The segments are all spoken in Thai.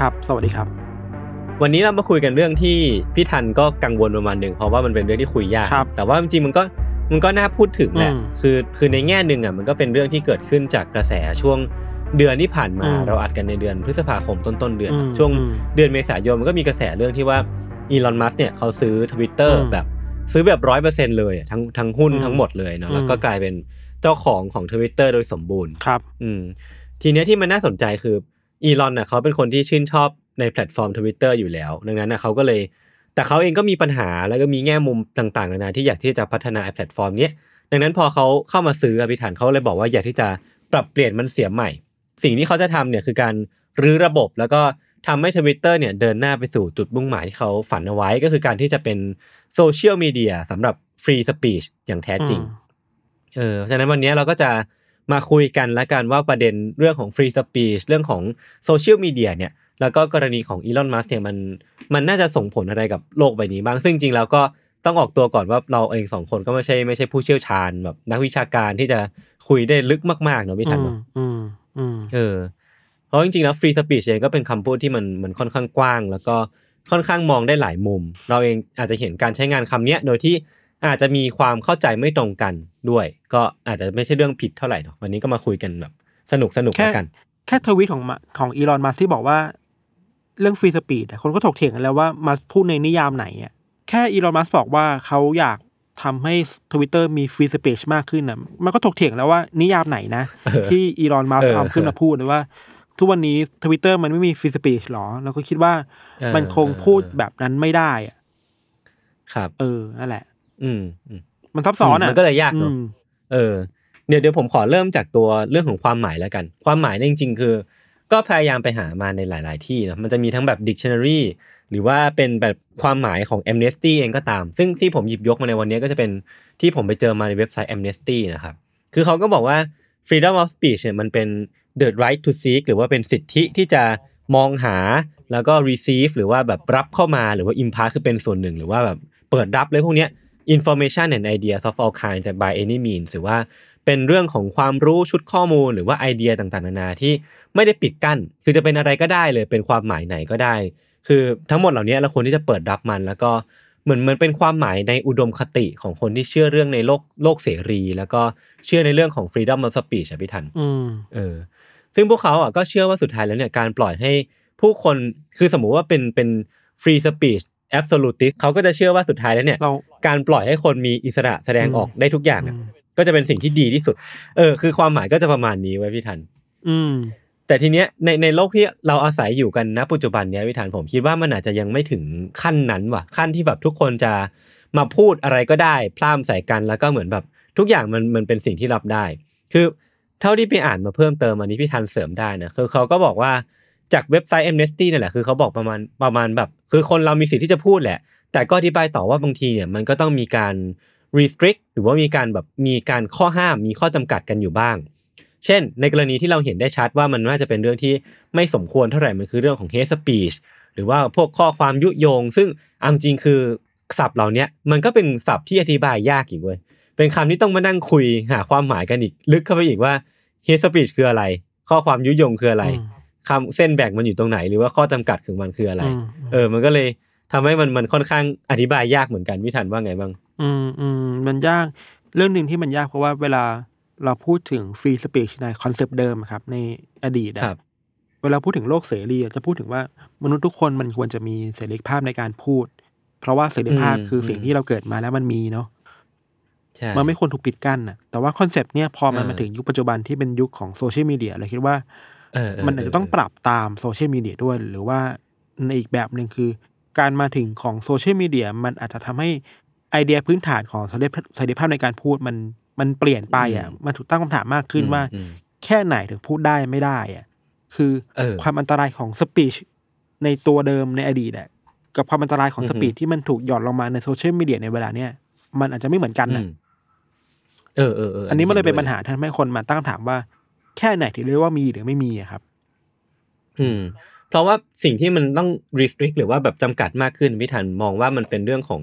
ครับ สวัสดีครับ วันนี้เรามาคุยกันเรื่องที่พี่ทันก็กังวลประมาณหนึ่งเพราะว่ามันเป็นเรื่องที่คุยยากครับแต่ว่าจริงๆมันก็มันก็น่าพูดถึงแหละอืมคือคือในแง่หนึ่งอะมันก็เป็นเรื่องที่เกิดขึ้นจากกระแสช่วงเดือนที่ผ่านมาอืมเราอัดกันในเดือนพฤษภาคมต้นต้นๆเดือนอือะมช่วงอืมเดือนเมษายนมันก็มีกระแสเรื่องที่ว่าอีลอนมัสเนี่ยเขาซื้อทวิตเตอร์อืมแบบซื้อแบบร้อยเปอร์เซ็นเลยอะทั้งทั้งหุ้นอืมทั้งหมดเลยเนาะแล้วอืมก็กลายเป็นเจ้าของของทวิตเตอร์โดยสมบูรณ์ครับ อืมทีเนี้ยที่มันน่าสนใจคือ อีลอนน่ะเขาเป็นคนที่ชื่นชอบในแพลตฟอร์มทวิตเตอร์อยู่แล้ว ดังนั้นน่ะเขาก็เลย แต่เขาเองก็มีปัญหาแล้วก็มีแง่มุมต่างๆนานาที่อยากที่จะพัฒนาไอ้แพลตฟอร์มเนี้ยดังนั้นพอเขาเข้ามาซื้ออะพี่ทันเขาเลยบอกว่าอยากที่จะปรับเปลี่ยนมันเสียใหม่ สิ่งที่เขาจะทำเนี่ยคือการรื้อระบบแล้วก็ทำให้ทวิตเตอร์เนี่ยเดินหน้าไปสู่จุดมุ่งหมายที่เขาฝันเอาไว้ก็คือการที่จะเป็นโซเชียลมีเดียสำหรับ free speech อย่างแท้จริงอืมเออฉะนั้นวันนี้เราก็จะ มาคุยกันละกันว่าประเด็นเรื่องของ free speech เรื่องของโซเชียลมีเดียเนี่ยแล้วก็กรณีของอีลอนมัสก์เนี่ยมันมันน่าจะส่งผลอะไรกับโลกใบนี้บ้าง ซึ่งจริงๆแล้วก็ต้องออกตัวก่อนว่าเราเองสองคนก็ไม่ใช่ไม่ใช่ผู้เชี่ยวชาญแบบนักวิชาการที่จะคุยได้ลึกมากๆเนาะพี่ทันเนาะอืมอืมเออเพราะจริงๆแล้ว free speech เองก็เป็นคำพูดที่มันมันค่อนข้างกว้าง แล้วก็ค่อนข้างมองได้หลายมุม เราเองอาจจะเห็นการใช้งานคำเนี้ยโดยที่ อาจจะมีความเข้าใจไม่ตรงกันด้วย ก็อาจจะไม่ใช่เรื่องผิดเท่าไหร่เนาะวันนี้ก็มาคุยกันแบบสนุกสนุกแค่แล้วกัน แค่ทวีตของมาของอีลอนมัสก์ที่บอกว่า เรื่อง free speech คนก็ถกเถียงกันแล้วว่ามัสก์พูดในนิยามไหนอะแค่อีลอนมัสก์บอกว่าเขาอยากทำให้ทวิตเตอร์มี free speech มากขึ้นนะมันก็ถกเถียงแล้วว่านิยามไหนนะ ที่อีลอนมัสก์เออเอาขึ้นมาพูดเลยว่า ทุกวันนี้ทวิตเตอร์มันไม่มี free speech หรอ แล้วก็คิดว่าเออมันคงพูดแบบนั้นไม่ได้อะครับ เออนั่นแหละ อืมอืมมันซับซ้อนอะมันก็เลยยากเนอะอืมเออเดี๋ยวเดี๋ยวผมขอเริ่มจากตัวเรื่องของความหมายแล้วกัน ความหมายเนี่ยจริง ๆ คือ ก็พยายามไปหามาในหลาย ๆ ที่นะมันจะมีทั้งแบบ dictionary หรือว่าเป็นแบบความหมายของ Amnesty เองก็ตาม ซึ่งที่ผมหยิบยกมาในวันนี้ก็จะเป็นที่ผมไปเจอมาในเว็บไซต์ amnesty นะครับ คือเขาก็บอกว่า freedom of speech เนี่ยมันเป็น the right to seek หรือว่าเป็นสิทธิที่จะมองหาแล้วก็ receive หรือว่าแบบรับเข้ามาหรือว่า impart คือเป็นส่วนหนึ่ง หรือว่าแบบเปิดรับเลยพวกเนี้ย information and ideas of all kinds by any means หรือว่าเป็นเรื่องของความรู้ชุดข้อมูลหรือว่าไอเดียต่างๆนานาที่ไม่ได้ปิดกั้น คือจะเป็นอะไรก็ได้เลยเป็นความหมายไหนก็ได้ คือทั้งหมดเหล่านี้เราควรที่จะเปิดรับมันแล้วก็เหมือนมันเป็นความหมายในอุดมคติของคนที่เชื่อเรื่องในโลกโลกเสรี แล้วก็เชื่อในเรื่องของ freedom of speech อะพี่ทันอืมเออ ซึ่งพวกเขาอะก็เชื่อว่าสุดท้ายแล้วเนี่ยการปล่อยให้ผู้คนคือสมมุติว่าเป็นเป็น free speech absolutist เขาก็จะเชื่อว่าสุดท้ายแล้วเนี่ย เรา การปล่อยให้คนมีอิสระแสดงอืมออกได้ทุกอย่างอะอืมก็จะเป็นสิ่งที่ดีที่สุด เออ คือความหมายก็จะประมาณนี้ไว้พี่ทัน อืม แต่ทีเนี้ยในในโลกที่เราอาศัยอยู่กันณปัจจุบันเนี้ยพี่ทันผมคิดว่ามันอาจจะยังไม่ถึงขั้นนั้นว่ะ ขั้นที่แบบทุกคนจะมาพูดอะไรก็ได้พล่ามใส่กันแล้วก็เหมือนแบบ ทุกอย่างมันมันเป็นสิ่งที่รับได้ คือเท่าที่ไปอ่านมาเพิ่มเติมอันนี้พี่ทันเสริมได้นะคือเขาก็บอกว่าจากเว็บไซต์ Amnesty นั่นแหละคือเขาบอกประมาณประมาณแบบ คือคนเรามีสิทธิ์ที่จะพูดแหละ แต่ก็อธิบายต่อว่าบางทีเนี่ยมันก็ต้องมีการ restrict หรือว่ามีการแบบมีการข้อห้ามมีข้อจำกัดกันอยู่บ้าง เช่น ในกรณีที่เราเห็นได้ชัดว่ามันน่าจะเป็นเรื่องที่ไม่สมควรเท่าไหร่มันคือเรื่องของ hate speech หรือว่าพวกข้อความยุยง ซึ่งเอาจริงคือศัพท์เหล่าเนี้ยมันก็เป็นศัพท์ที่อธิบายยากอีกเว้ยเป็นคำที่ต้องมานั่งคุยหาความหมายกันอีก ลึกเข้าไปอีกว่า hate speech คืออะไร ข้อความยุยงคืออะไรอืมคำเส้นแบ่งมันอยู่ตรงไหน หรือว่าข้อจำกัดของมันคืออะไรอืมเออ มันก็เลย ทำให้มันมันค่อนข้างอธิบายยากเหมือนกันพี่ทันว่าไงบ้าง อืมอืมมันยากเรื่องหนึ่งที่มันยากเพราะว่าเวลาเราพูดถึง free speech ในคอนเซปต์เดิมอะครับในอดีตอะครับเวลาพูดถึงโลกเสรีอะจะพูดถึงว่ามนุษย์ทุกคนมันควรจะมีเสรีภาพในการพูด เพราะว่าเสรีภาพอืมคือสิ่งที่เราเกิดมาแล้วมันมีเนาะใช่มันไม่ควรถูกปิดกั้นน่ะแต่ว่าคอนเซปต์เนี่ยพอมันเออมาถึงยุคปัจจุบันที่เป็นยุคของโซเชียลมีเดียเราคิดว่าเออมันอาจจะต้องปรับตามโซเชียลมีเดียด้วย หรือว่าในอีกแบบหนึ่งคือ การมาถึงของโซเชียลมีเดียมันอาจจะทำให้ไอเดียพื้นฐานของเสรีภาพเสรีภาพในการพูดมันมันเปลี่ยนไปอะอืมมันถูกตั้งคำถามมากขึ้นอืมว่าอืมแค่ไหนถึงพูดได้ไม่ได้อะคือเออความอันตรายของ speech ในตัวเดิมในอดีตอะกับความอันตรายของอือ speech ที่มันถูกหย่อนลงมาในโซเชียลมีเดียในเวลาเนี้ยมันอาจจะไม่เหมือนกันนะอืมเออเออเอออันนี้มันเลยเป็นห็ปัญหาทำให้คนมาตั้งคำถามว่า แค่ไหนถึงเรียกว่ามีหรือไม่มีอะครับ อืม เพราะว่าสิ่งที่มันต้อง restrict หรือว่าแบบจำกัดมากขึ้นพี่ทันมองว่ามันเป็นเรื่องของ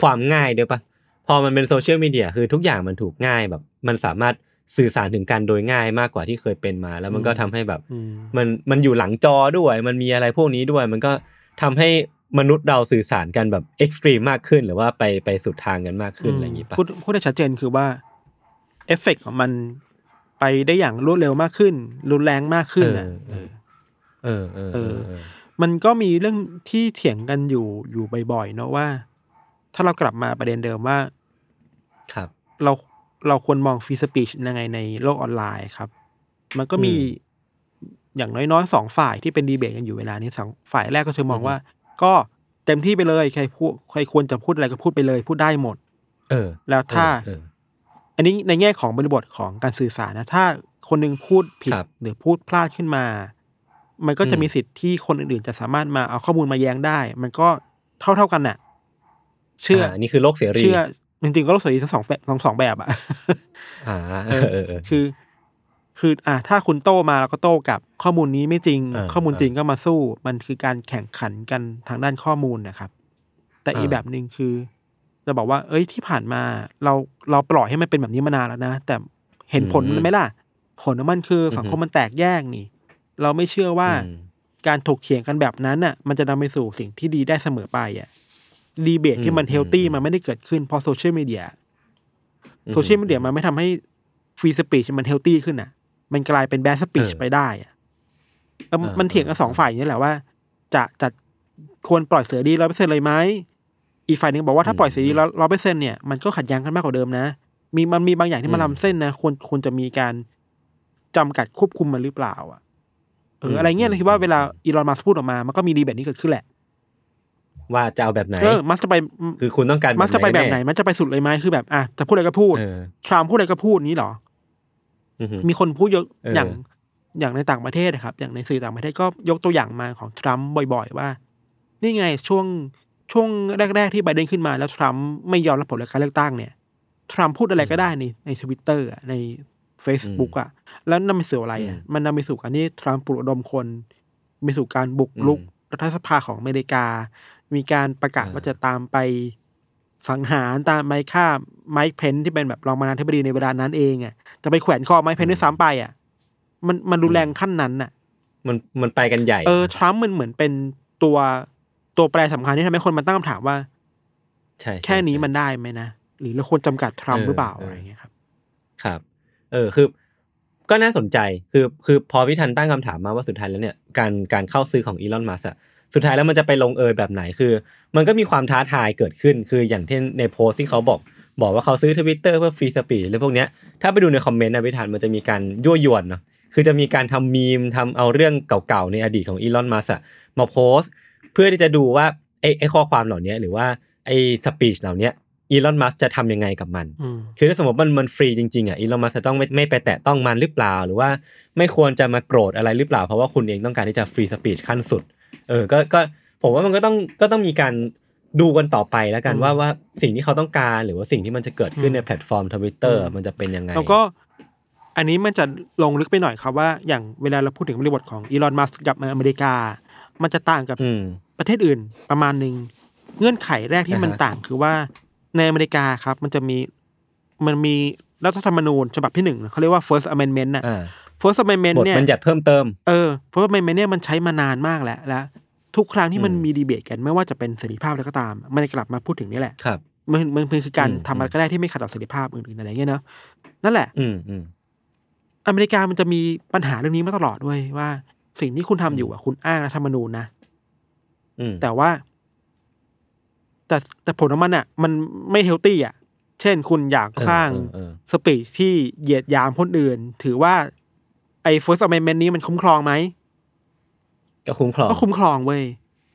ความง่ายด้วยปะพอมันเป็นโซเชียลมีเดียคือทุกอย่างมันถูกง่ายแบบ มันสามารถสื่อสารถึงกันโดยง่ายมากกว่าที่เคยเป็นมา แล้วมันก็ทำให้แบบอืมมันมันอยู่หลังจอด้วย มันมีอะไรพวกนี้ด้วย มันก็ทำให้มนุษย์เราสื่อสารกันแบบ extreme มากขึ้น หรือว่าไปไปสุดทางกันมากขึ้นอะไรอย่างนี้ปะพูดพูดได้ชัดเจนคือว่าเอฟเฟกต์ของมันไปได้อย่างรวดเร็วมากขึ้น รุนแรงมากขึ้น น่ะเออเออเออเออเออ มันก็มีเรื่องที่เถียงกันอยู่อยู่บ่อยๆเนอะว่า ถ้าเรากลับมาประเด็นเดิมว่า ครับ เราเราควรมองฟรีสปีชยังไงในโลกออนไลน์ครับ มันก็มีอืมอย่างน้อยๆสองฝ่ายที่เป็นดีเบตกันอยู่เวลานี้สองฝ่ายแรกก็จะมองอือฮึว่า ก็เต็มที่ไปเลยใครพูดใครควรจะพูดอะไรก็พูดไปเลยพูดได้หมด เออ แล้วถ้าเอออันนี้ในแง่ของบริบทของการสื่อสารนะ ถ้าคนหนึงพูดผิดครับหรือพูดพลาดขึ้นมา มันก็จะอืมมีสิทธิ์ที่คนอื่นๆ จะสามารถมาเอาข้อมูลมาแย้งได้ มันก็เท่าเท่าๆกันน่ะ เชื่ออ่านี่คือโลกเสรีเชื่อจริงๆก็โลกเสรีทั้งสองแบบทั้งสองแบบอะอ่าเอเอออเออเออคือ คือ อะถ้าคุณโต้มาเราก็โต้กลับข้อมูลนี้ไม่จริงเออข้อมูลเออจริงก็มาสู้ มันคือการแข่งขันกันทางด้านข้อมูลนะครับ แต่อีกเออแบบหนึ่งคือจะบอกว่า เอ้ยที่ผ่านมาเราเราปล่อยให้มันเป็นแบบนี้มานานแล้วนะแต่เห็นผลมันไหมล่ะ ผลของมันคือสังคมมันแตกแยกนี่ เราไม่เชื่อว่าอืมการถกเถียงกันแบบนั้นน่ะ มันจะนำไปสู่สิ่งที่ดีได้เสมอไปอะดีเบตที่มันอืม healthy อืมมันไม่ได้เกิดขึ้นเพราะโซเชียลมีเดียโซเชียลมีเดียมันไม่ทำให้ free speech มัน healthy ขึ้นอะ มันกลายเป็น bad speech เออไปได้อะเออเออมันเถียงกันเออสองฝ่ายอย่างนี้แหละว่า จะจะควรปล่อยเสือดีร้อยเปอร์เซ็นเลยไหมอีกฝ่ายหนึ่งบอกว่าถ้าปล่อยเสือดีร้อยเปอร์เซ็นเนี่ยมันก็ขัดแย้งกันมากกว่าเดิมนะ มีมันมีบางอย่างที่มันล้ำเส้นนะควรควรจะมีการจำกัดควบคุมมันหรือเปล่า อะเอออะไรเงี้ยเลยคิดว่าเวลาอีลอนมัสพูดออกมามันก็มีดีแบบนี้เกิดขึ้นแหละ ว่าจะเอาแบบไหนเออมัสจะไปคือคุณต้องการมัสจะไปแบบไหนแมันจะไปสุดเลยไหมคือแบบอะจะพูดอะไรก็พูดเออทรัมป์พูดอะไรก็พูดนี้เหรออือหือมีคนพูดเยอะเออออย่างอย่างในต่างประเทศนะครับ อย่างในสื่อต่างประเทศก็ยกตัวอย่างมาของทรัมป์บ่อยๆ ว่า นี่ไงช่วงช่วงแรก ๆ ที่ไบเดนขึ้นมาแล้วทรัมป์ไม่ยอมรับผลการเลือกตั้งเนี่ยทรัมป์พูดอะไรก็ได้ในในทวิตเตอร์ใน Facebook อะ แล้วนำไปสู่อะไรอะ มันนำไปสู่การที่ทรัมป์ปลุกระดมคนไปสู่การบุกรุกอืมรัฐสภาของอเมริกา มีการประกาศอ่าว่าจะตามไปสังหารตามไปฆ่าไมค์เพนที่เป็นแบบรองประธานาธิบดีในเวลานั้นเองอะจะไปแขวนคอไมค์เพนด้วยซ้ำไปอะ มันมันรุนแรงขั้นนั้นน่ะ มันมันไปกันใหญ่เออทรัมป์มันเหมือนเป็นตัวตัวแปรสำคัญที่ทำให้คนมันตั้งคำถามว่าใช่ใช่แค่นี้ใช่มันได้ไหมนะหรือเราควรจำกัดทรัมป์เออหรือเปล่าเออออะไรอย่างเงี้ยครับ ครับเออคือก็น่าสนใจคือคือพอพี่ทันตั้งคำถามมาว่าสุดท้ายแล้วเนี่ยการการเข้าซื้อของอีลอนมัสอะสุดท้ายแล้วมันจะไปลงเอยแบบไหนคือ มันก็มีความท้าทายเกิดขึ้น คืออย่างที่ในโพสที่เขาบอก บอกว่าเขาซื้อทวิตเตอร์เพื่อ free speech อะไรพวกเนี้ยถ้าไปดูในคอมเมนต์นะพี่ทันมันจะมีการยั่วยวนเนาะคือจะมีการทำมีมทำเอาเรื่องเก่าๆในอดีตของอีลอนมัสก์อะมาโพสเพื่อที่จะดูว่าไอ้ข้อความเหล่านี้หรือว่าไอ้ speech เหล่านี้ อีลอนมัสก์จะทำยังไงกับมันอืมคือถ้าสมมติมันมันฟรีจริงๆอะอีลอนมัสก์จะต้องไม่ไม่ไปแตะต้องมันหรือเปล่า หรือว่าไม่ควรจะมาโกรธอะไรหรือเปล่า เพราะว่าคุณเองต้องการที่จะ free speech ขั้นสุด เออ ก็ก็ผมว่ามันก็ต้องก็ต้องมีการดูกันต่อไปแล้วกันอืมว่าว่าสิ่งที่เขาต้องการหรือว่าสิ่งที่มันจะเกิดขึ้นอืมในแพลตฟอร์มทวิตเตอร์อืมมันจะเป็นยังไง แล้วก็ อันนี้มันจะลงลึกไปหน่อยครับว่า อย่างเวลาเราพูดถึงบริบทของอีลอนมัสก์กับอเมริกา มันจะต่างกับอืมประเทศอื่นประมาณหนึ่งเงื่อนไขแรกที่มันอ่าฮะต่างคือว่า ในอเมริกาครับ มันจะมีมันมีรัฐธรรมนูญฉบับที่หนึ่งเขาเรียกว่า first amendment น่ะอ่า first amendment บทเนี่ยบัญญัติเพิ่มเติมเออ first amendment เนี่ยมันใช้มานานมากแล้วและทุกครั้งที่มันอืมมีดีเบตกันไม่ว่าจะเป็นเสรีภาพอะไรก็ตาม มันจะกลับมาพูดถึงนี่แหละครับมันมันมันคือการอืมทำอะไรก็ได้ที่ไม่ขัดต่อเสรีภาพอื่นๆอะไรเงี้ยเนาะนั่นแหละ อืมอืมอเมริกามันจะมีปัญหาเรื่องนี้มาตลอดด้วยว่า สิ่งที่คุณทำอยู่อะคุณอ้างรัฐธรรมนูญนะอืมแต่ว่า แต่แต่ผลของมันอะมันไม่เฮลตี้อะ เช่นคุณอยากสร้างเออเออสปีชที่เหยียดหยามคนอื่น ถือว่า ไอ้ First Amendment นี้มันคุ้มครองไหมก็คุ้มครองก็คุ้มครองเว้ย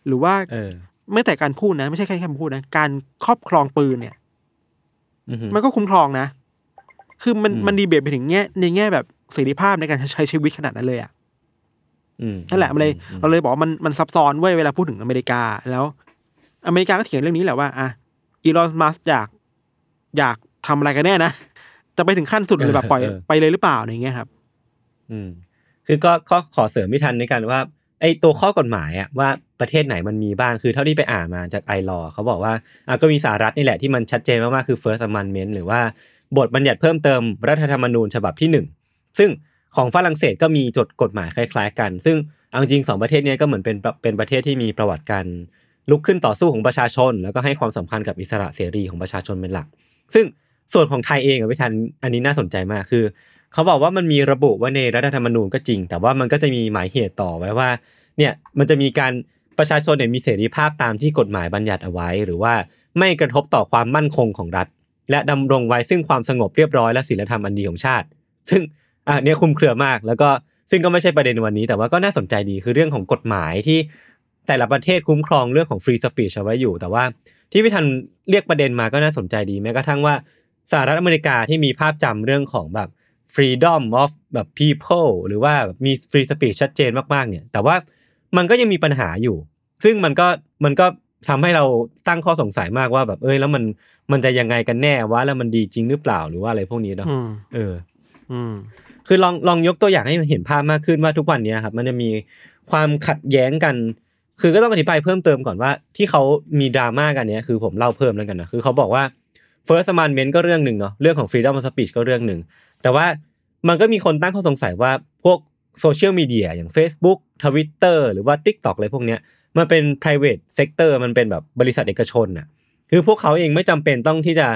หรือว่าเออไม่แต่การพูดนะ ไม่ใช่แค่คำพูดนะ การครอบครองปืนเนี่ยอือฮึมันก็คุ้มครองนะ คือมันอืมมันดีเบตไปถึงแง่ในแง่แบบเสรีภาพในการใช้ชีวิตขนาดนั้นเลยอะอืมนั่นแหละมันเลยอืมเราเลยบอกว่ามันมันซับซ้อนเว้ยเวลาพูดถึงอเมริกา แล้ว อเมริกาก็เถียงเรื่องนี้แหละว่าอะอีลอนมัสอยากอยากทำอะไรกันแน่นะ จะไปถึงขั้นสุดเลยแบบปล่อยไปเลยหรือเปล่าอะไรเงี้ยครับ อืม คือก็ก็ขอเสริมไม่ทันในกันว่า ไอ้ตัวข้อกฎหมายอะว่าประเทศไหนมันมีบ้างคือเท่าที่ไปอ่านมาจากไอรอเขาบอกว่าอะก็มีสหรัฐนี่แหละที่มันชัดเจนมากๆคือ First Amendment หรือว่าบทบัญญัติเพิ่มเติมรัฐธรรมนูญฉบับที่หนึ่งซึ่งของฝรั่งเศสก็มีจดกฎหมายคล้าย ๆ กัน ซึ่งเอาจริงสองประเทศเนี้ยก็เหมือนเป็นเป็นประเทศที่มีประวัติการ ลุกขึ้นต่อสู้ของประชาชน แล้วก็ให้ความสำคัญกับอิสระเสรีของประชาชนเป็นหลัก ซึ่งส่วนของไทยเองอะพี่ทันอันนี้น่าสนใจมากคือ เขาบอกว่ามันมีระบุไว้ในรัฐธรรมนูญก็จริง แต่ว่ามันก็จะมีหมายเหตุต่อไว้ว่าเนี่ยมันจะมีการประชาชนเนี่ยมีเสรีภาพตามที่กฎหมายบัญญัติเอาไว้ หรือว่าไม่กระทบต่อความมั่นคงของรัฐ และดำรงไว้ซึ่งความสงบเรียบร้อยและศีลธรรมอันดีของชาติ ซึ่งอะเนี่ยคุมเครือมาก แล้วก็ซึ่งก็ไม่ใช่ประเด็นวันนี้ แต่ว่าก็น่าสนใจดีคือเรื่องของกฎหมายที่ แต่ละประเทศคุ้มครองเรื่องของฟรีสปีชเอาไว้อยู่ แต่ว่าที่พี่ทันเรียกประเด็นมาก็น่าสนใจดีแม้กระทั่งว่าสหรัฐอเมริกาที่มีภาพจำเรื่องของแบบ freedom of แบบ people หรือว่าแบบมี free speech ชัดเจนมากๆเนี่ย แต่ว่ามันก็ยังมีปัญหาอยู่ ซึ่งมันก็มันก็ทำให้เราตั้งข้อสงสัยมากว่าแบบเอ้ยแล้วมันมันจะยังไงกันแน่วะแล้วมันดีจริงหรือเปล่าหรือว่าอะไรพวกนี้เนาะอืมเอออืมคือลองลองยกตัวอย่างให้มันเห็นภาพมากขึ้นว่าทุกวันเนี้ยครับ มันจะมีความขัดแย้งกัน คือก็ต้องอธิบายเพิ่มเติมก่อนว่าที่เขามีดราม่ากันเนี้ยคือผมเล่าเพิ่มแล้วกันนะคือเขาบอกว่า First Amendment ก็เรื่องหนึ่งเนาะเรื่องของ Freedom of Speech ก็เรื่องหนึ่งแต่ว่ามันก็มีคนตั้งข้อสงสัยว่าพวกโซเชียลมีเดียอย่าง Facebook Twitter หรือว่า TikTok อะไรพวกเนี้ยมันเป็น private sector มันเป็นแบบบริษัทเอกชนน่ะคือพวกเขาเองไม่จำเป็นต้องที่จะ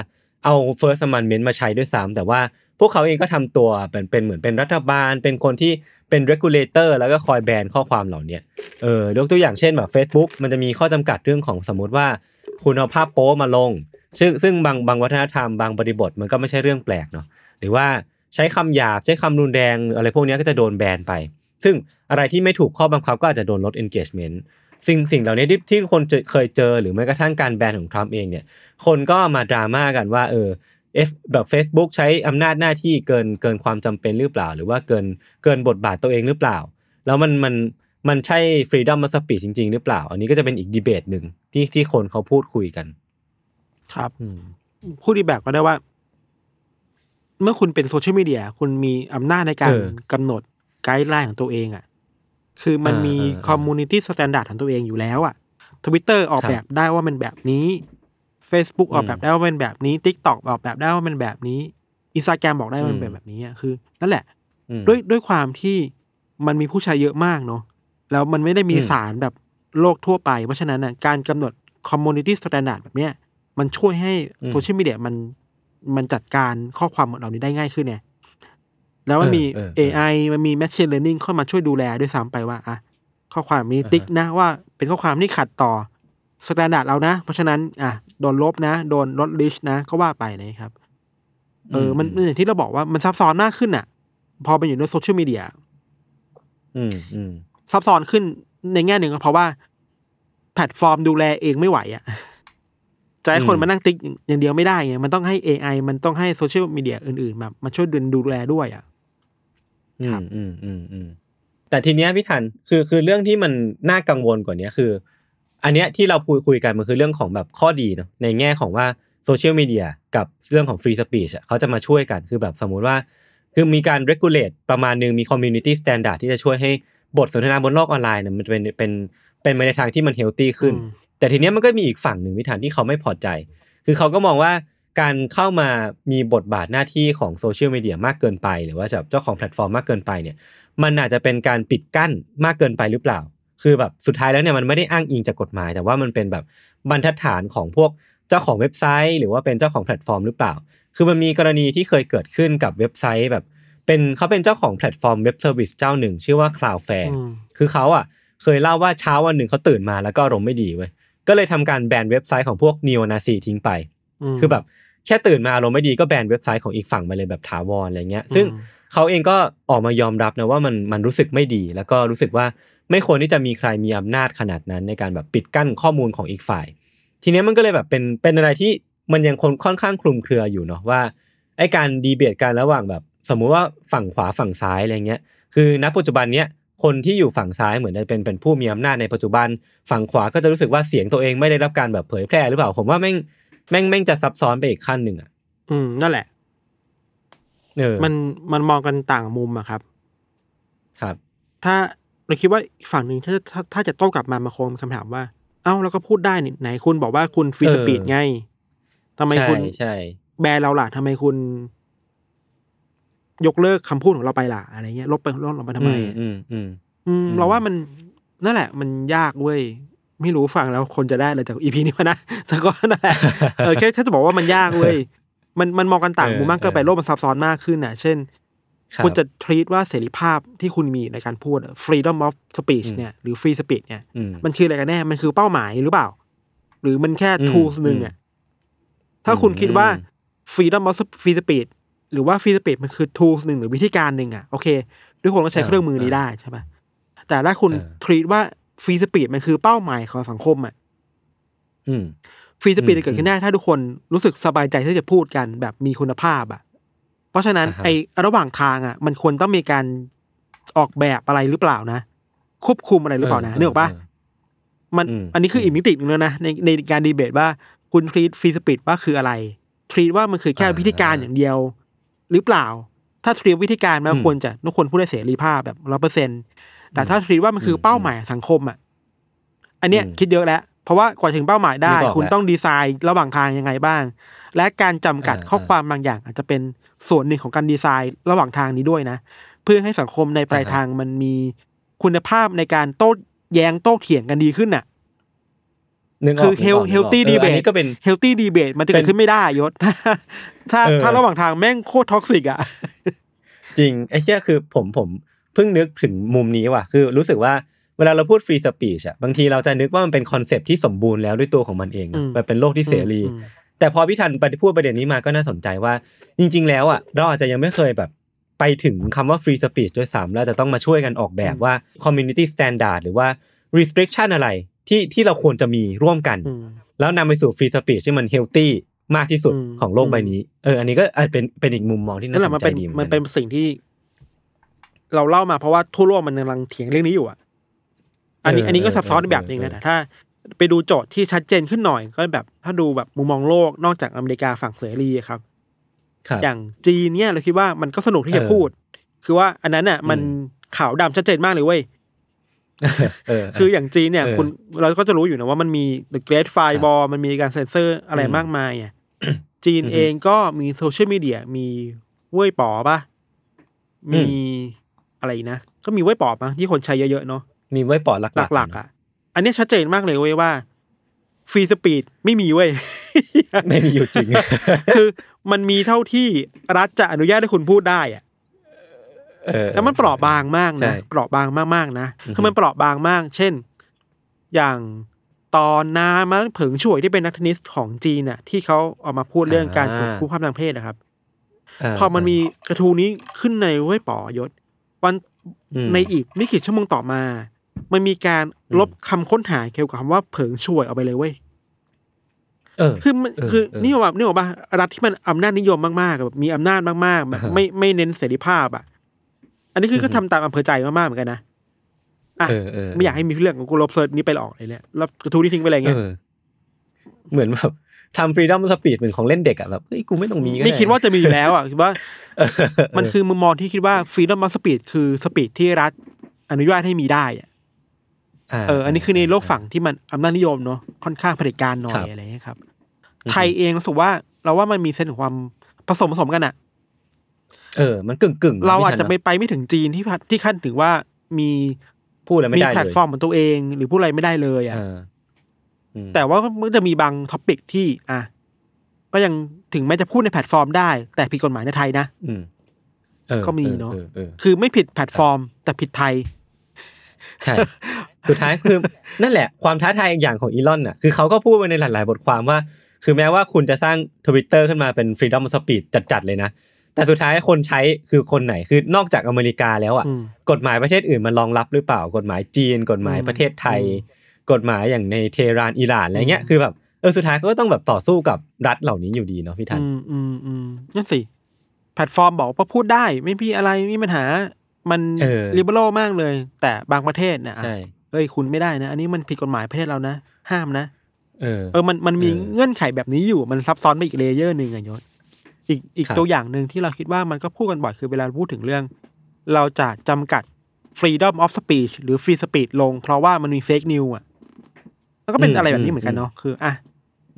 เอา First Amendment มาใช้ด้วยซ้ำแต่ว่า พวกเขาเองก็ทำตัวเป็นเป็นเหมือนเป็นรัฐบาล เป็นคนที่เป็น regulator แล้วก็คอยแบนข้อความเหล่านี้เออยกตัวอย่างเช่นแบบ Facebook มันจะมีข้อจำกัดเรื่องของสมมติว่า คุณเอาภาพโป๊มาลง ซึ่งซึ่งบางบางวัฒนธรรมบางบริบทมันก็ไม่ใช่เรื่องแปลกเนาะหรือว่าใช้คำหยาบใช้คำรุนแรงอะไรพวกนี้ก็จะโดนแบนไป ซึ่งอะไรที่ไม่ถูกข้อบังคับก็อาจจะโดนลด engagement สิ่งสิ่งเหล่านี้ที่ที่คนเคยเจอหรือแม้กระทั่งการแบนของทรัมป์เองเนี่ยคนก็มาดราม่ากันว่าเออ เอฟแบบ Facebook ใช้อำนาจหน้าที่เกินเกินความจำเป็นหรือเปล่า หรือว่าเกินเกินบทบาทตัวเองหรือเปล่า แล้วมันมันมันใช่ freedom of speech จริง ๆ หรือเปล่า อันนี้ก็จะเป็นอีกดีเบตหนึ่งที่ที่คนเขาพูดคุยกัน ครับอืมพูดอีกแบบก็ได้ว่า เมื่อคุณเป็นโซเชียลมีเดียคุณมีอำนาจในการเออกำหนด guideline ของตัวเองอะคือมันเออมีเออเออ community standard ของตัวเองอยู่แล้วอะทวิตเตอร์ออกครับแบบได้ว่ามันแบบนี้ Facebook ออกอืมแบบได้ว่ามันแบบนี้ TikTok ออกแบบได้ว่ามันแบบนี้อินสตาแกรมบอกได้ว่ามันอืมเป็นแบบนี้อะคือ นั่นแหละอืมด้วยด้วยความที่มันมีผู้ใช้เยอะมากเนาะแล้วมันไม่ได้มีอืมศาลแบบโลกทั่วไป เพราะฉะนั้นน่ะการกำหนด community standard แบบเนี้ยมันช่วยให้โซเชียลมีเดียมันมันจัดการข้อความเหล่านี้ได้ง่ายขึ้นเนี่ยแล้วมันมีเออเออเออ AI มันมี Machine Learning เข้ามาช่วยดูแลด้วยซ้ำไปว่าอะข้อความนี้อ่าฮะติ๊กนะว่าเป็นข้อความที่ขัดต่อ standard เรานะ เพราะฉะนั้นอะโดนลบนะ โดนลด reach นะก็ว่าไปนะครับ เออมันมันอย่างที่เราบอกว่ามันซับซ้อนมากขึ้นอะ พอไปอยู่ในโซเชียลมีเดียอืมอืมซับซ้อนขึ้นในแง่หนึ่งก็เพราะว่า แพลตฟอร์มดูแลเองไม่ไหวอะ่ะจะให้คนอืมมานั่งติ๊กอย่างเดียวไม่ได้ไงมันต้องให้ AI มันต้องให้โซเชียลมีเดียอื่นๆแบบมาช่วยดูดูแลด้วยอะ่ะอืครัมบอืมอืมอืมแต่ทีเนี้ยพี่ทันคือคือเรื่องที่มันน่ากังวลกว่านี้คือ อันเนี้ยที่เราคุยคุยกันมันคือเรื่องของแบบข้อดีเนาะในแง่ของว่าโซเชียลมีเดียกับเรื่องของ free speech เขาจะมาช่วยกันคือแบบสมมุติว่า คือมีการ regulate ประมาณหนึงมี community standard ที่จะช่วยให้บทสนทนาบนโลกออนไลน์เนี่ยมันเป็นเป็นเป็นไปในทางที่มัน healthy ขึ้นอืมแต่ทีเนี้ยมันก็มีอีกฝั่งหนึ่งพี่ทันที่เขาไม่พอใจ คือเขาก็มองว่าการเข้ามามีบทบาทหน้าที่ของโซเชียลมีเดียมากเกินไป หรือว่าแบบเจ้าของแพลตฟอร์มมากเกินไปเนี่ยมันอาจจะเป็นการปิดกั้นมากเกินไปหรือเปล่า คือแบบสุดท้ายแล้วเนี่ยมันไม่ได้อ้างอิงจากกฎหมาย แต่ว่ามันเป็นแบบบรรทัดฐานของพวกเจ้าของเว็บไซต์ หรือว่าเป็นเจ้าของแพลตฟอร์มหรือเปล่า คือมันมีกรณีที่เคยเกิดขึ้นกับเว็บไซต์แบบ เป็นเขาเป็นเจ้าของแพลตฟอร์ม web service เจ้าหนึ่ง ชื่อว่า Cloudflare อืมคือเขาอะเคยเล่าว่าเช้าวันหนึ่งเขาตื่นมาแล้วก็อารมณ์ไม่ดีเว้ยก็เลยทำการแบนเว็บไซต์ของพวกนีโอนาซีทิ้งไปอืมคือแบบแค่ตื่นมาอารมณ์ไม่ดีก็แบนเว็บไซต์ของอีกฝั่งไปเลยแบบถาวรอะไรเงี้ย ซึ่งอืมเขาเองก็ออกมายอมรับนะว่ามันมันรู้สึกไม่ดี แล้วก็รู้สึกว่า ไม่ควรที่จะมีใครมีอำนาจขนาดนั้นในการแบบปิดกั้นข้อมูลของอีกฝ่าย ทีเนี้ยมันก็เลยแบบเป็นเป็นอะไรที่มันยังคนค่อนข้างคลุมเครืออยู่เนาะว่าไอการดีเบตกันระหว่างแบบ สมมุติว่าฝั่งขวาฝั่งซ้ายอะไรเงี้ย คือณปัจจุบันเนี้ยคนที่อยู่ฝั่งซ้ายเหมือนจะเป็นเป็นผู้มีอำนาจในปัจจุบัน ฝั่งขวาก็จะรู้สึกว่าเสียงตัวเองไม่ได้รับการแบบเผยแพร่หรือเปล่าผมว่าแม่งแม่งแม่งจะซับซ้อนไปอีกขั้นหนึ่งอะ อืมนั่นแหละเออมันมันมองกันต่างมุมอะครับ ครับ ถ้า เราคิดว่าอีกฝั่งหนึ่งถ้าถ้าถ้าจะโต้กลับมามาคงมีคำถามว่า เอ้าเราก็พูดได้นี่ไหนคุณบอกว่าคุณฟรีเออ speech ไงทำไมใช่คุณใช่แบนเราล่ะทำไมคุณ ยกเลิกคำพูดของเราไปล่ะอะไรเงี้ยลบไปลบเราไปทำไมอืมอืมอืมอืมเราว่ามันนั่นแหละ มันยากเว้ยไม่รู้ฟังแล้วคนจะได้อะไรจาก EP นี้วะนะแต่ก็นั่นแหละเออแค่แค่จะบอกว่ามันยากเว้ยมันมันมองกันต่างมุมมากเกินไปโลกมันซับซ้อนมากขึ้นอะ เช่นรับ คุณจะทรีตว่าเสรีภาพที่คุณมีในการพูดอะ freedom of speech อืมเนี่ยหรือ free speech เนี่ยอืมมันคืออะไรกันแน่มันคือเป้าหมายหรือเปล่า หรือมันแค่อืม tools หนึ่งอะถ้าคุณคิดว่า freedom of free speech หรือว่า free speech มันคือ tools หนึ่งหรือวิธีการหนึ่งอะโอเคทุกคนก็ใช้เครื่องมือนี้ได้ใช่ปะแต่ถ้าคุณเออทรีตว่า free speech มันคือเป้าหมายของสังคมอะอืม free speech อืมจะเกิดขึ้นได้ถ้าทุกคนรู้สึกสบายใจที่จะพูดกันแบบมีคุณภาพอะเพ ราะฉะนั้นอ่าฮะไอ้ระหว่างทางอะ มันควรต้องมีการออกแบบอะไรหรือเปล่านะ ควบคุมอะไรหรือเปล่านะนึกออกปะมันอืมอันนี้คืออีกมิติหนึ่งแล้วนะในในการดีเบตว่าคุณ treat free speech ว่าคืออะไร treat ว่ามันคือแค่อ่าวิธีการอย่างเดียว หรือเปล่า ถ้า treat วิธีการมันอืมควรจะทุกคนพูดได้เสรีภาพแบบร้อยเปอร์เซ็นต์แต่ถ้าทรีตว่ามันคืออมเป้าหมายสังคมอะ อันเนี้ยอืมคิดเยอะแล้ว เพราะว่ากว่าถึงเป้าหมายได้นึกออกคุณแล้วต้องดีไซน์ระหว่างทางยังไงบ้าง และการจำกัดอ่าข้อความบางอย่างอาจจะเป็น ส่วนหนึ่งของการดีไซน์ระหว่างทางนี้ด้วยนะ เพื่อให้สังคมในปลายอ่าฮะทางมันมีคุณภาพในการโต้แย้งโต้เถียงกันดีขึ้นน่ะนึกออกคือนึกเฮลกเฮลตี้นึดีกออกเบเอออันตนี้ก็เป็นเฮลตี้ดีเบตมันจะเกิเป็ดนขึ้นไม่ได้ยศ ถ้าเออถ้าระหว่างทางแม่งโคตรท็อกซิกอะ จริง ไอ้เชี่ยคือผมผมเพิ่งนึกถึงมุมนี้ว่ะ คือรู้สึกว่าเวลาเราพูด free speech อะบางทีเราจะนึกว่ามันเป็นคอนเซปต์ที่สมบูรณ์แล้วด้วยตัวของมันเองนะอืมมันเป็นโลกที่เสรีอืม แต่พอพี่ทันไปพูดประเด็นนี้มาก็น่าสนใจว่า จริง ๆ แล้วอะเราอาจจะยังไม่เคยแบบไปถึงคำว่า free speech ด้วยซ้ำแล้วจะต้องมาช่วยกันออกแบบว่า community standard หรือว่า restriction อะไรที่ที่เราควรจะมีร่วมกันอืมแล้วนำไปสู่ free speech ที่มัน healthyมากที่สุดอืมของโลกใบนี้ เออ อันนี้ก็อาจเป็นเป็นอีกมุมมองที่นั่นน่าแหละสมันนใจเป็นดีหอกัมันเป็นสิ่งที่ เราเล่ามาเพราะว่าทั่วโลกมันกำลังเถียงเรื่องนี้อยู่อะ อันนี้เอออันนี้ก็เออซับซ้อนเออแบบหนึงนะเออแต่ถ้า ไปดูโจทย์ที่ชัดเจนขึ้นหน่อย ก็แบบถ้าดูแบบมุมมองโลกนอกจากอเมริกาฝั่งเสรีอะครับครับ อย่างจีนเนี่ยเราคิดว่ามันก็สนุกที่จะเออพูด คือว่าอันนั้นน่ะ มันอืมขาวดำชัดเจนมากเลยเว้ยเออคืออย่างจีนเนี่ยเออคุณเราก็จะรู้อยู่นะว่ามันมี the great firewall มันมีการเซ็นเซอร์อะไรอืมมากมายอะจีนอือฮึเองก็มีโซเชียลมีเดียมีเว่ยป๋อปะอืมีอะไรอีกนะ ก็มีเว่ยป๋อปะที่คนใช้เยอะๆเนาะมีเว่ยป๋อหลักๆหลักๆอะ อันเนี้ยชัดเจนมากเลยเว้ยว่า free speech ไม่มีเว้ยไม่มีอยู่จริง คือมันมีเท่าที่รัฐจะอนุญาตให้คุณพูดได้อะเออแล้วมันเปราะบางมากใช่นะเปราะบางมากๆนะอือฮึคือมันเปราะบางมาก เช่น อย่างตอนนามาเผิงช่วยที่เป็นนักเทนนิสของจีนน่ะ ที่เขาออกมาพูดเรื่องการถูกคุกคามทางเพศนะครับาพอมันมีกระทู้นี้ขึ้นในเว้ยป๋อยศ วันอืมในอีกไม่กี่ชั่วโมงต่อมา มันมีการลบคำค้นหาเกี่ยวกับคำว่าเผิงช่วยออกไปเลยเว้ยเออคือมันเออคือเออนี่ว่านี่ว่ารัฐที่มันอำนาจนิยมมากๆแบบมีอำนาจมากๆแบบอ่าฮะไม่ไม่เน้นเสรีภาพอะ อันนี้คือก็อือฮึทำตามอำเภอใจมากๆเหมือนกันนะอะเออเออไม่อยากให้มีเรื่องของกูลบเซิร์ชนี้ไปหรอกเลยเนี่ยแล้วกระทู้นี้ทิ้งไปอะไรเอเงี้ยอเหมือนแบบทำฟรีดอมสปีดเหมือนของเล่นเด็กอะแบบเฮ้ยกูไม่ต้องมีก็ไม่ด้คิดว่าจะมีอยู่แล้วอะคิดว่าเออมันคือมุมมองที่คิดว่าฟรีดอมสปีดคือสปีดที่รัฐอนุญาตให้มีได้อะา เอออันนี้คือในโลกฝั่งที่มันอำนาจนิยมเนาะค่อนข้างเผด็จการหน่อครัยบอะไรเงี้ยครับอือฮึไทยเองรู้สึกว่าเราว่ามันมีเส้นของความผสมผสมกันอะเออ มันกึ่งกึ่งๆเราอาจจะม่ไม่ไปไม่ถึงจีนที่พัดที่ขั้นถึงว่ามีพูดอะไรไม่มีได้แพลเลตยฟอร์มของตัวเอง หรือพูดอะไรไม่ได้เลยอะเอออืมแต่ว่ามันจะมีบางท็อปิกที่อะก็ยังถึงแม้จะพูดในแพลตฟอร์มได้ แต่ผิดกฎหมายในไทยนะอืมเออก็มีเนาะออออเออคือไม่ผิดแพลตฟอร์ม แต่ผิดไทยใช่ สุดท้ายคือนั่นแหละความท้าทายอีกอย่างของอีลอนน่ะคือเขาก็พูดไปในหลาย ๆ บทความว่า คือแม้ว่าคุณจะสร้างทวิตเตอร์ขึ้นมาเป็น Freedom of Speech จัด ๆ เลยนะแต่สุดท้ายคนใช้คือคนไหนคือนอกจากอเมริกาแล้วอะอืมกฎหมายประเทศอื่นมันรองรับหรือเปล่า กฎหมายจีน กฎหมายอืมประเทศไทยอืมกฎหมายอย่างในเตหะรานอิหร่านอะไรเงี้ยคือแบบเออสุดท้ายเขาก็ต้องแบบต่อสู้กับรัฐเหล่านี้อยู่ดีเนาะพี่ทันอืมอืมอืมนั่นสิแพลตฟอร์มบอกว่าพูดได้ไม่มีอะไรไม่มีปัญหามันเออ liberal มากเลย แต่บางประเทศเนี่ยอะใช่ เอ้ยคุณไม่ได้นะ อันนี้มันผิดกฎหมายประเทศเรานะ ห้ามนะเออเออมันมันมีเออเงื่อนไขแบบนี้อยู่มันซับซ้อนไปอีก layer หนึ่งอะยศอีกอีกครับตัวอย่างหนึ่งที่เราคิดว่ามันก็พูดกันบ่อยคือเวลาพูดถึงเรื่อง เราจะจำกัด freedom of speech หรือ free speech ลง เพราะว่ามันมี fake news อะแล้วก็เป็นอะไรแบบนี้เหมือนกันเนาะคืออะ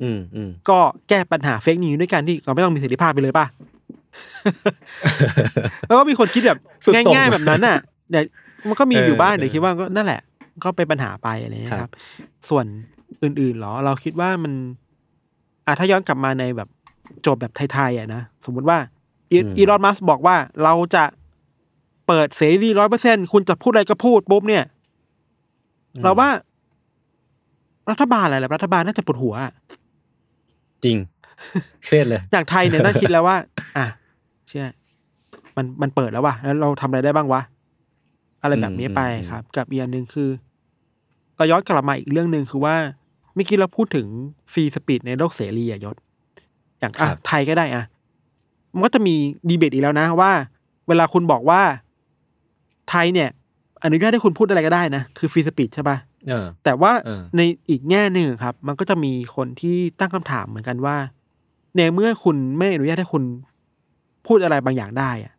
อืมอืมก็แก้ปัญหา fake news ด้วยการที่เราไม่ต้องมีเสรีภาพไปเลยป่ะแล้วก็มีคนคิดแบบสุดโต่งง่าย ๆแบบนั้นน่ะเดี๋ยวมันก็มีเอออยู่บ้างเออเดี๋ยวคิดว่าก็นั่นแหละ ก็เป็นปัญหาไปอะไรอย่างเงี้ยคครัรับบส่วนอื่นๆเหรอ เราคิดว่ามันอะถ้าย้อนกลับมาในแบบโจทย์แบบไทยๆอะนะสมมุติว่าอีอืมอีลอนมัสบอกว่าเราจะเปิดเสรีร้อยเปอร์เซ็นคุณจะพูดอะไรก็พูดปุ๊บเนี่ย เราว่า รัฐบาลอะไรล่ะรัฐบาลน่าจะปวดหัวอะจริงเครียดเลยอย่างไทยเนี่ยน่าคิดแล้วว่า อะเชื่อมันมันเปิดแล้วว่ะแล้วเราทำอะไรได้บ้างวะอะไรแบบนี้ไปอืมครับ กับอีกอันหนึ่งคือ เราย้อนกลับมาอีกเรื่องหนึ่งคือว่าเมื่อกี้เราพูดถึง free speech ในโลกเสรีอะยศ อย่างอะไทยก็ได้อะมันก็จะมีดีเบตอีกแล้วนะว่า เวลาคุณบอกว่า ไทยเนี่ย อนุญาตให้คุณพูดอะไรก็ได้นะ คือ free speech ใช่ปะเออแต่ว่าเออในอีกแง่หนึ่งครับ มันก็จะมีคนที่ตั้งคำถามเหมือนกันว่า ในเมื่อคุณไม่อนุญาตให้คุณพูดอะไรบางอย่างได้อะ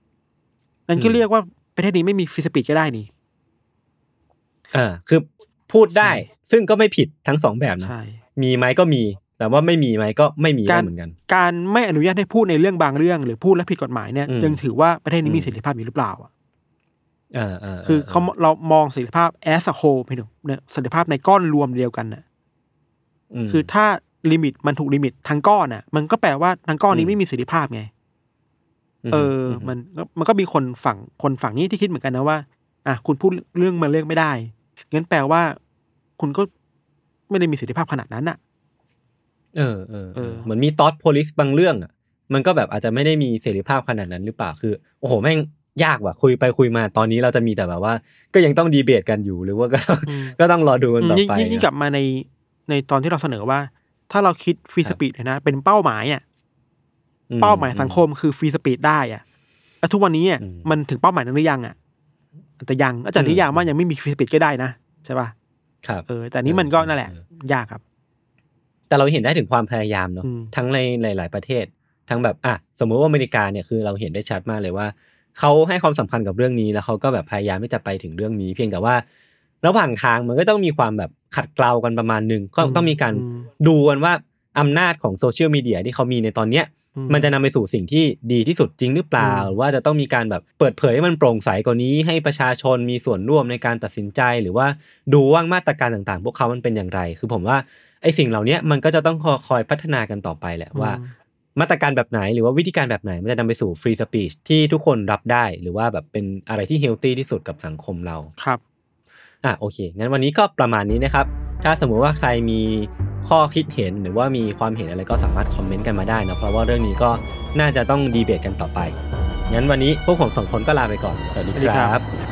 นั่นก็อืมเรียกว่าประเทศนี้ไม่มีฟรีสปีดก็ได้นี่เออคือ พูดได้ใช่ซึ่งก็ไม่ผิดทั้งสองแบบนะใช่มีไหมก็มี แต่ว่าไม่มีไหมก็ไม่มีได้การเหมือนกัน การไม่อนุญาตให้พูดในเรื่องบางเรื่อง หรือพูดแล้วผิดกฎหมายเนี่ยอืมยังถือว่าประเทศนี้อืมมีเสรีภาพอยู่หรือเปล่าอะเออเออคือเขาเรามองเสรีภาพ as a whole ไปถึงเนี่ยเสรีภาพในก้อนรวมเดียวกันน่ะมคือถ้า limit มันถูก limit ทั้งก้อนน่ะ มันก็แปลว่าทั้งก้อนนี้อืมไม่มีเสรีภาพไงมเอออ มันก็มันก็มีคนฝั่งคนฝั่งนี้ที่คิดเหมือนกันนะว่า อะคุณพูดเรื่องมาเรื่องไม่ได้ งั้นแปลว่า คุณก็ไม่ได้มีเสรีภาพขนาดนั้นอะเออเออเอเอออเหมือนมี thought police บางเรื่องอะ มันก็แบบอาจจะไม่ได้มีเสรีภาพขนาดนั้นหรือเปล่าคือ โอ้โหแม่งยากว่ะคุยไปคุยมาตอนนี้เราจะมีแต่แบบว่า ก็ยังต้องดีเบตกันอยู่หรือว่าก็ต้องอืมก็ต้องรอดูกันต่อยิ่งไปยิ่งยิ่งกลับมาในในตอนที่เราเสนอว่า ถ้าเราคิด free speech นะ เป็นเป้าหมายอะอืเป้าหมายสังคมคือ free speech ได้อะแล้วทุกวันนี้อะอืมมันถึงเป้าหมายนั้นหรือยังอะ แต่ยังอาจารย์นิยามว่ายังไม่มี free speech ก็ได้นะใช่ป่ะครับเออแต่นี้มันก็นั่นแหละเออยากครับ แต่เราเห็นได้ถึงความพยายามเนาะอืมทั้งในหลาย ๆ ประเทศ ทั้งแบบอะสมมุติว่าอเมริกาเนี่ยคือเราเห็นได้ชัดมากเลยว่าเขาให้ความสำคัญกับเรื่องนี้แล้วเขาก็แบบพยายามที่จะไปถึงเรื่องนี้ เพียงแต่ว่า ระหว่างทางมันก็ต้องมีความแบบขัดเกลากันประมาณหนึ่งก็ต้องมีการอืมดูกันว่า อำนาจของโซเชียลมีเดียที่เขามีในตอนเนี้ยอืมันจะนำไปสู่สิ่งที่ดีที่สุดจริงหรือเปล่าอืมหรือว่าจะต้องมีการแบบเปิดเผยให้มันโปร่งใสกว่านี้ ให้ประชาชนมีส่วนร่วมในการตัดสินใจ หรือว่าดูว่ามาตรการต่างๆ พวกเขามันเป็นอย่างไร คือผมว่าไอ้สิ่งเหล่านี้มันก็จะต้องคอยพัฒนากันต่อไปแหละว่าอืมมาตรการแบบไหนหรือว่าวิธีการแบบไหน มันจะนำไปสู่ฟรีสปีชที่ทุกคนรับได้ หรือว่าแบบเป็นอะไรที่เฮลตี้ที่สุดกับสังคมเราครับอะโอเคงั้นวันนี้ก็ประมาณนี้นะครับถ้าสมมุติว่าใครมี ข้อคิดเห็นหรือว่ามีความเห็นอะไรก็สามารถคอมเมนต์กันมาได้นะเพราะว่าเรื่องนี้ก็น่าจะต้องดีเบตกันต่อไปงั้นวันนี้พวกผมสองคนก็ลาไปก่อน สวัสดีครับ